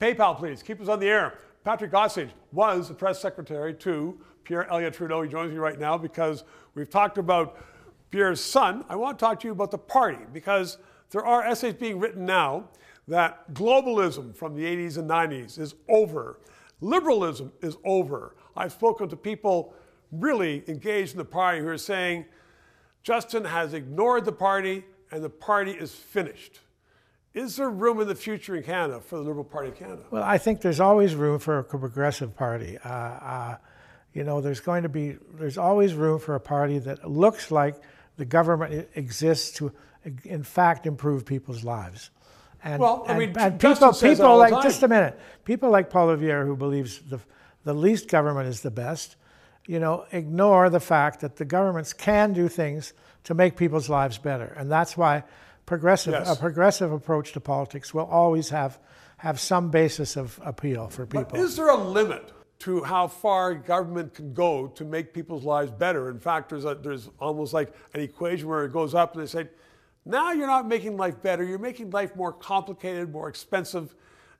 PayPal, please. Keep us on the air. Patrick Gossage was the press secretary to Pierre Elliott Trudeau. He joins me right now because we've talked about Pierre's son. I want to talk to you about the party because there are essays being written now that globalism from the 80s and 90s is over. Liberalism is over. I've spoken to people really engaged in the party who are saying Justin has ignored the party and the party is finished. Is there room in the future in Canada for the Liberal Party of Canada? Well, I think there's always room for a progressive party. Uh, uh, you know, there's going to be, there's always room for a party that looks like the government exists to, in fact, improve people's lives. And, well, I mean, and, people, people like, just a minute, people like Poilievre, who believes the, the least government is the best, you know, ignore the fact that the governments can do things to make people's lives better. And that's why progressive, yes. a progressive approach to politics will always have, have some basis of appeal for people. But is there a limit to how far government can go to make people's lives better? In fact, there's, a, there's almost like an equation where it goes up and they say, now you're not making life better, you're making life more complicated, more expensive,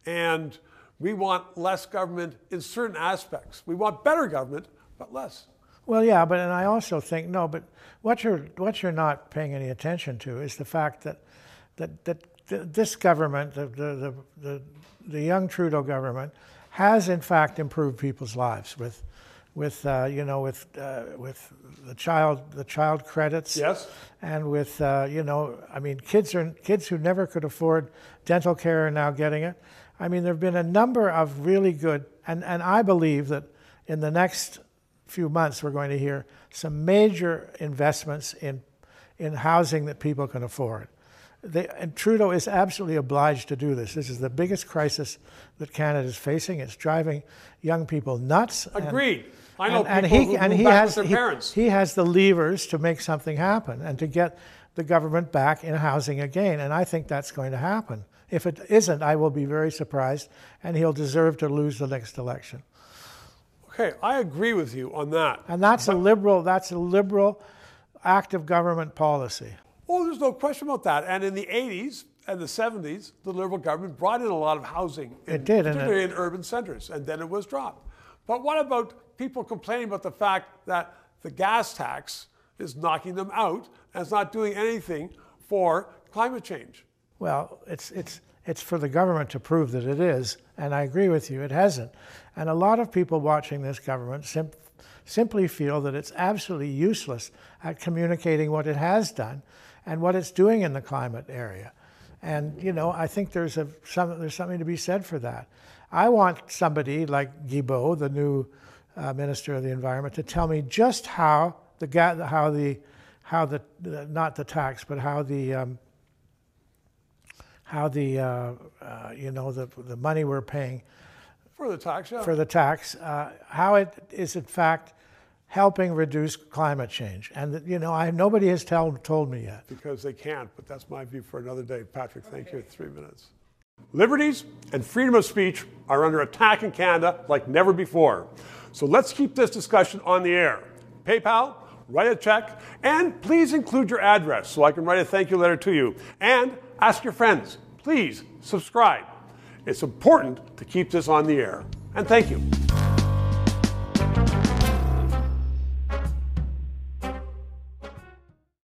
and we want less government in certain aspects. We want better government, but less. Well, yeah, but and I also think no, but what you're what you're not paying any attention to is the fact that that that this government, the the the, the young Trudeau government, has in fact improved people's lives with with uh, you know with uh, with the child the child credits. Yes. And with uh, you know I mean kids are kids who never could afford dental care are now getting it. I mean there have been a number of really good and and I believe that in the next few months, we're going to hear some major investments in, in housing that people can afford. They, and Trudeau is absolutely obliged to do this. This is the biggest crisis that Canada is facing. It's driving young people nuts. Agreed. And, I know and, people and he, who and he has, with their parents. He, he has the levers to make something happen and to get the government back in housing again. And I think that's going to happen. If it isn't, I will be very surprised, and he'll deserve to lose the next election. Okay, I agree with you on that. And that's but, a liberal, that's a liberal active government policy. Oh, there's no question about that. And in the 80s and the 70s, the Liberal government brought in a lot of housing. In, it did, particularly in urban centers, and then it was dropped. But what about people complaining about the fact that the gas tax is knocking them out and it's not doing anything for climate change? Well, it's, it's, it's for the government to prove that it is, and I agree with you, it hasn't. And a lot of people watching this government sim- simply feel that it's absolutely useless at communicating what it has done and what it's doing in the climate area. And you know, I think there's a some, there's something to be said for that. I want somebody like Guilbeault, the new uh, Minister of the Environment, to tell me just how the how the how the not the tax, but how the um, how the uh, uh, you know the the money we're paying for the tax yeah. for the tax uh, how it is in fact helping reduce climate change. And you know I nobody has tell, told me yet. Because they can't but that's my view for another day. Patrick thank okay. you three minutes. Liberties and freedom of speech are under attack in Canada like never before. So let's keep this discussion on the air. PayPal write a check and please include your address so I can write a thank you letter to you. And Ask your friends. Please subscribe. It's important to keep this on the air. And thank you.